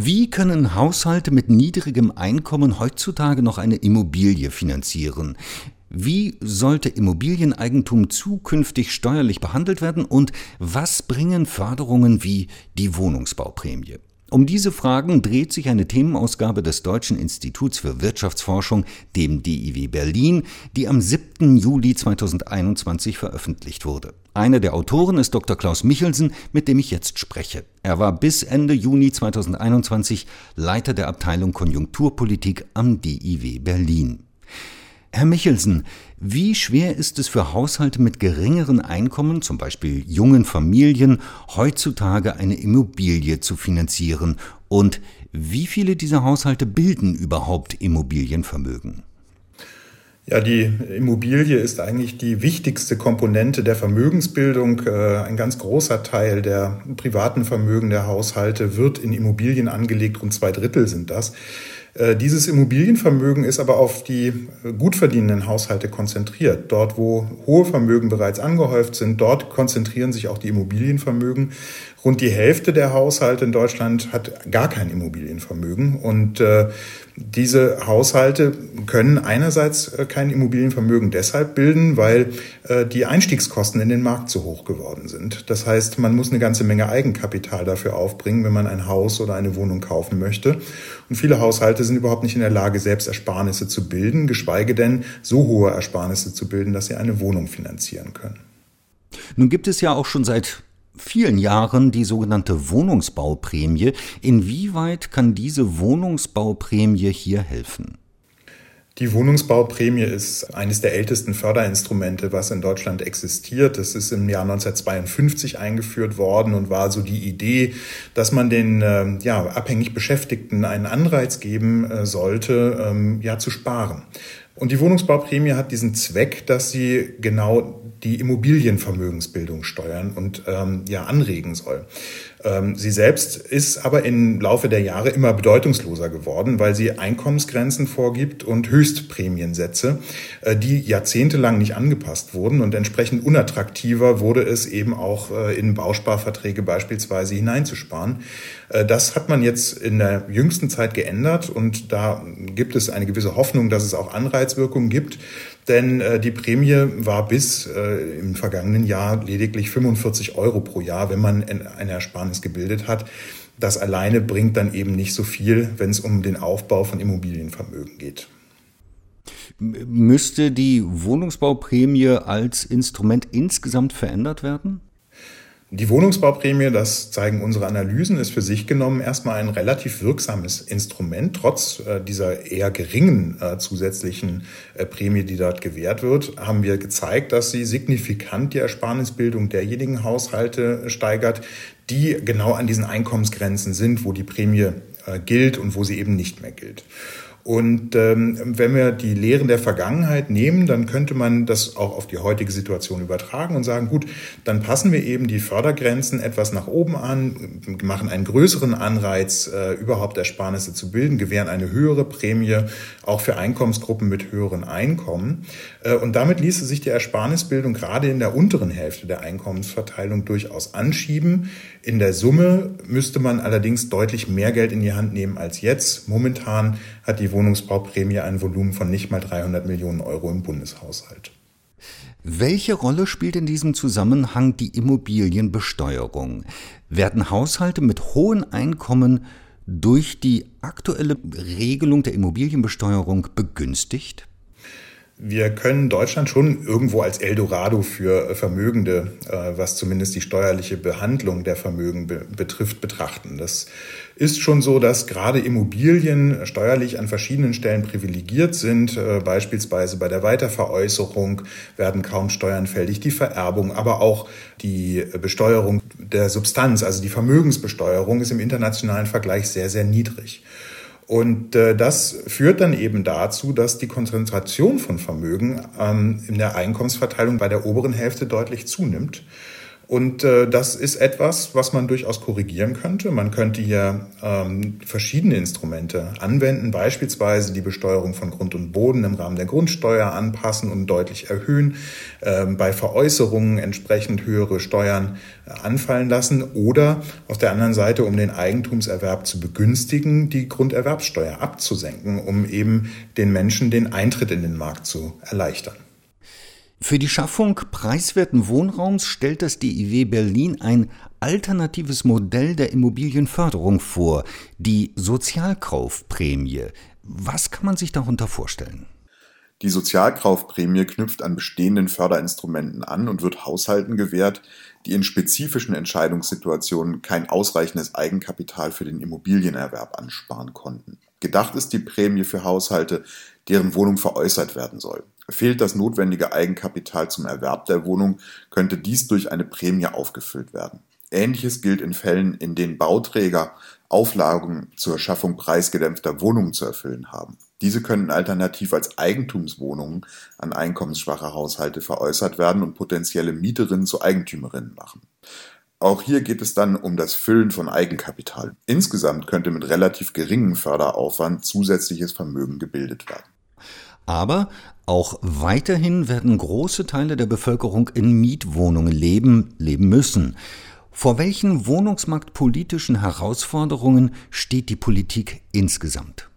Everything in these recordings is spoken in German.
Wie können Haushalte mit niedrigem Einkommen heutzutage noch eine Immobilie finanzieren? Wie sollte Immobilieneigentum zukünftig steuerlich behandelt werden und was bringen Förderungen wie die Wohnungsbauprämie? Um diese Fragen dreht sich eine Themenausgabe des Deutschen Instituts für Wirtschaftsforschung, dem DIW Berlin, die am 7. Juli 2021 veröffentlicht wurde. Einer der Autoren ist Dr. Klaus Michelsen, mit dem ich jetzt spreche. Er war bis Ende Juni 2021 Leiter der Abteilung Konjunkturpolitik am DIW Berlin. Herr Michelsen, wie schwer ist es für Haushalte mit geringeren Einkommen, zum Beispiel jungen Familien, heutzutage eine Immobilie zu finanzieren? Und wie viele dieser Haushalte bilden überhaupt Immobilienvermögen? Ja, die Immobilie ist eigentlich die wichtigste Komponente der Vermögensbildung. Äh, ein ganz großer Teil der privaten Vermögen der Haushalte wird in Immobilien angelegt, rund zwei Drittel sind das. Äh, dieses Immobilienvermögen ist aber auf die gut verdienenden Haushalte konzentriert. Dort, wo hohe Vermögen bereits angehäuft sind, dort konzentrieren sich auch die Immobilienvermögen. Rund die Hälfte der Haushalte in Deutschland hat gar kein Immobilienvermögen. Und äh, diese Haushalte können einerseits äh, kein Immobilienvermögen deshalb bilden, weil äh, die Einstiegskosten in den Markt zu hoch geworden sind. Das heißt, man muss eine ganze Menge Eigenkapital dafür aufbringen, wenn man ein Haus oder eine Wohnung kaufen möchte. Und viele Haushalte sind überhaupt nicht in der Lage, selbst Ersparnisse zu bilden, geschweige denn so hohe Ersparnisse zu bilden, dass sie eine Wohnung finanzieren können. Nun gibt es ja auch schon seit vielen Jahren die sogenannte Wohnungsbauprämie. Inwieweit kann diese Wohnungsbauprämie hier helfen? Die Wohnungsbauprämie ist eines der ältesten Förderinstrumente, was in Deutschland existiert. Das ist im Jahr 1952 eingeführt worden und war so die Idee, dass man den äh, ja, abhängig Beschäftigten einen Anreiz geben äh, sollte, ähm, ja, zu sparen. Und die Wohnungsbauprämie hat diesen Zweck, dass sie genau die Immobilienvermögensbildung steuern und ähm, ja anregen soll. Ähm, sie selbst ist aber im Laufe der Jahre immer bedeutungsloser geworden, weil sie Einkommensgrenzen vorgibt und Höchstprämiensätze, äh, die jahrzehntelang nicht angepasst wurden und entsprechend unattraktiver wurde es eben auch äh, in Bausparverträge beispielsweise hineinzusparen. Äh, das hat man jetzt in der jüngsten Zeit geändert und da gibt es eine gewisse Hoffnung, dass es auch Anreizwirkungen gibt. Denn äh, die Prämie war bis äh, im vergangenen Jahr lediglich 45 Euro pro Jahr, wenn man eine Ersparnis gebildet hat. Das alleine bringt dann eben nicht so viel, wenn es um den Aufbau von Immobilienvermögen geht. Müsste die Wohnungsbauprämie als Instrument insgesamt verändert werden? Die Wohnungsbauprämie, das zeigen unsere Analysen, ist für sich genommen erstmal ein relativ wirksames Instrument, trotz äh, dieser eher geringen äh, zusätzlichen äh, Prämie, die dort gewährt wird, haben wir gezeigt, dass sie signifikant die Ersparnisbildung derjenigen Haushalte steigert, die genau an diesen Einkommensgrenzen sind, wo die Prämie gilt und wo sie eben nicht mehr gilt. Und ähm, wenn wir die Lehren der Vergangenheit nehmen, dann könnte man das auch auf die heutige Situation übertragen und sagen, gut, dann passen wir eben die Fördergrenzen etwas nach oben an, machen einen größeren Anreiz, äh, überhaupt Ersparnisse zu bilden, gewähren eine höhere Prämie, auch für Einkommensgruppen mit höheren Einkommen. Äh, und damit ließe sich die Ersparnisbildung gerade in der unteren Hälfte der Einkommensverteilung durchaus anschieben. In der Summe müsste man allerdings deutlich mehr Geld in die Hand nehmen als jetzt. Momentan hat die Wohnungsbauprämie ein Volumen von nicht mal 300 Millionen Euro im Bundeshaushalt. Welche Rolle spielt in diesem Zusammenhang die Immobilienbesteuerung? Werden Haushalte mit hohen Einkommen durch die aktuelle Regelung der Immobilienbesteuerung begünstigt? Wir können Deutschland schon irgendwo als Eldorado für Vermögende, äh, was zumindest die steuerliche Behandlung der Vermögen betrifft, betrachten. Das ist schon so, dass gerade Immobilien steuerlich an verschiedenen Stellen privilegiert sind. Äh, beispielsweise bei der Weiterveräußerung werden kaum Steuern fällig, die Vererbung, aber auch die Besteuerung der Substanz, also die Vermögensbesteuerung ist im internationalen Vergleich sehr, sehr niedrig. Und äh, das führt dann eben dazu, dass die Konzentration von Vermögen ähm, in der Einkommensverteilung bei der oberen Hälfte deutlich zunimmt. Und äh, das ist etwas, was man durchaus korrigieren könnte. Man könnte hier ähm, verschiedene Instrumente anwenden, beispielsweise die Besteuerung von Grund und Boden im Rahmen der Grundsteuer anpassen und deutlich erhöhen, ähm, bei Veräußerungen entsprechend höhere Steuern äh, anfallen lassen oder auf der anderen Seite, um den Eigentumserwerb zu begünstigen, die Grunderwerbsteuer abzusenken, um eben den Menschen den Eintritt in den Markt zu erleichtern. Für die Schaffung preiswerten Wohnraums stellt das DIW Berlin ein alternatives Modell der Immobilienförderung vor, die Sozialkaufprämie. Was kann man sich darunter vorstellen? Die Sozialkaufprämie knüpft an bestehenden Förderinstrumenten an und wird Haushalten gewährt, die in spezifischen Entscheidungssituationen kein ausreichendes Eigenkapital für den Immobilienerwerb ansparen konnten. Gedacht ist die Prämie für Haushalte, deren Wohnung veräußert werden soll. Fehlt das notwendige Eigenkapital zum Erwerb der Wohnung, könnte dies durch eine Prämie aufgefüllt werden. Ähnliches gilt in Fällen, in denen Bauträger Auflagen zur Schaffung preisgedämpfter Wohnungen zu erfüllen haben. Diese können alternativ als Eigentumswohnungen an einkommensschwache Haushalte veräußert werden und potenzielle Mieterinnen zu Eigentümerinnen machen. Auch hier geht es dann um das Füllen von Eigenkapital. Insgesamt könnte mit relativ geringem Förderaufwand zusätzliches Vermögen gebildet werden. Aber auch weiterhin werden große Teile der Bevölkerung in Mietwohnungen leben, leben müssen. Vor welchen wohnungsmarktpolitischen Herausforderungen steht die Politik insgesamt?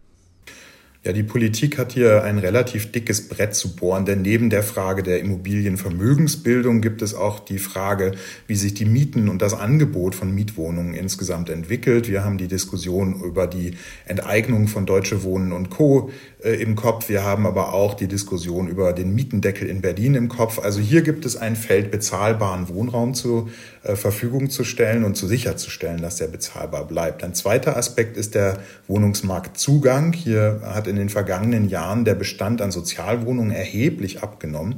Ja, die Politik hat hier ein relativ dickes Brett zu bohren, denn neben der Frage der Immobilienvermögensbildung gibt es auch die Frage, wie sich die Mieten und das Angebot von Mietwohnungen insgesamt entwickelt. Wir haben die Diskussion über die Enteignung von Deutsche Wohnen und Co. Äh, im Kopf. Wir haben aber auch die Diskussion über den Mietendeckel in Berlin im Kopf. Also hier gibt es ein Feld, bezahlbaren Wohnraum zur äh, Verfügung zu stellen und zu sicherzustellen, dass der bezahlbar bleibt. Ein zweiter Aspekt ist der Wohnungsmarktzugang. Hier hat in den vergangenen Jahren der Bestand an Sozialwohnungen erheblich abgenommen.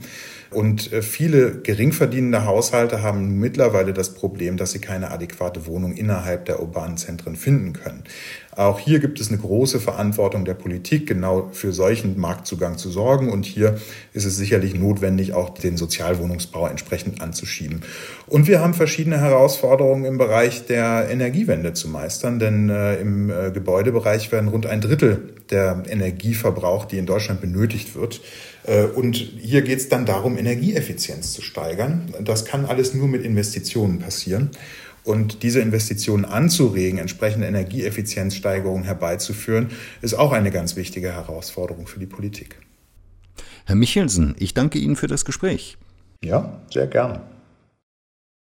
Und äh, viele geringverdienende Haushalte haben mittlerweile das Problem, dass sie keine adäquate Wohnung innerhalb der urbanen Zentren finden können. Auch hier gibt es eine große Verantwortung der Politik, genau für solchen Marktzugang zu sorgen. Und hier ist es sicherlich notwendig, auch den Sozialwohnungsbau entsprechend anzuschieben. Und wir haben verschiedene Herausforderungen im Bereich der Energiewende zu meistern, denn äh, im äh, Gebäudebereich werden rund ein Drittel der Energie verbraucht, die in Deutschland benötigt wird. Äh, und hier geht es dann darum, Energieeffizienz zu steigern. Das kann alles nur mit Investitionen passieren. Und diese Investitionen anzuregen, entsprechende Energieeffizienzsteigerungen herbeizuführen, ist auch eine ganz wichtige Herausforderung für die Politik. Herr Michelsen, ich danke Ihnen für das Gespräch. Ja, sehr gerne.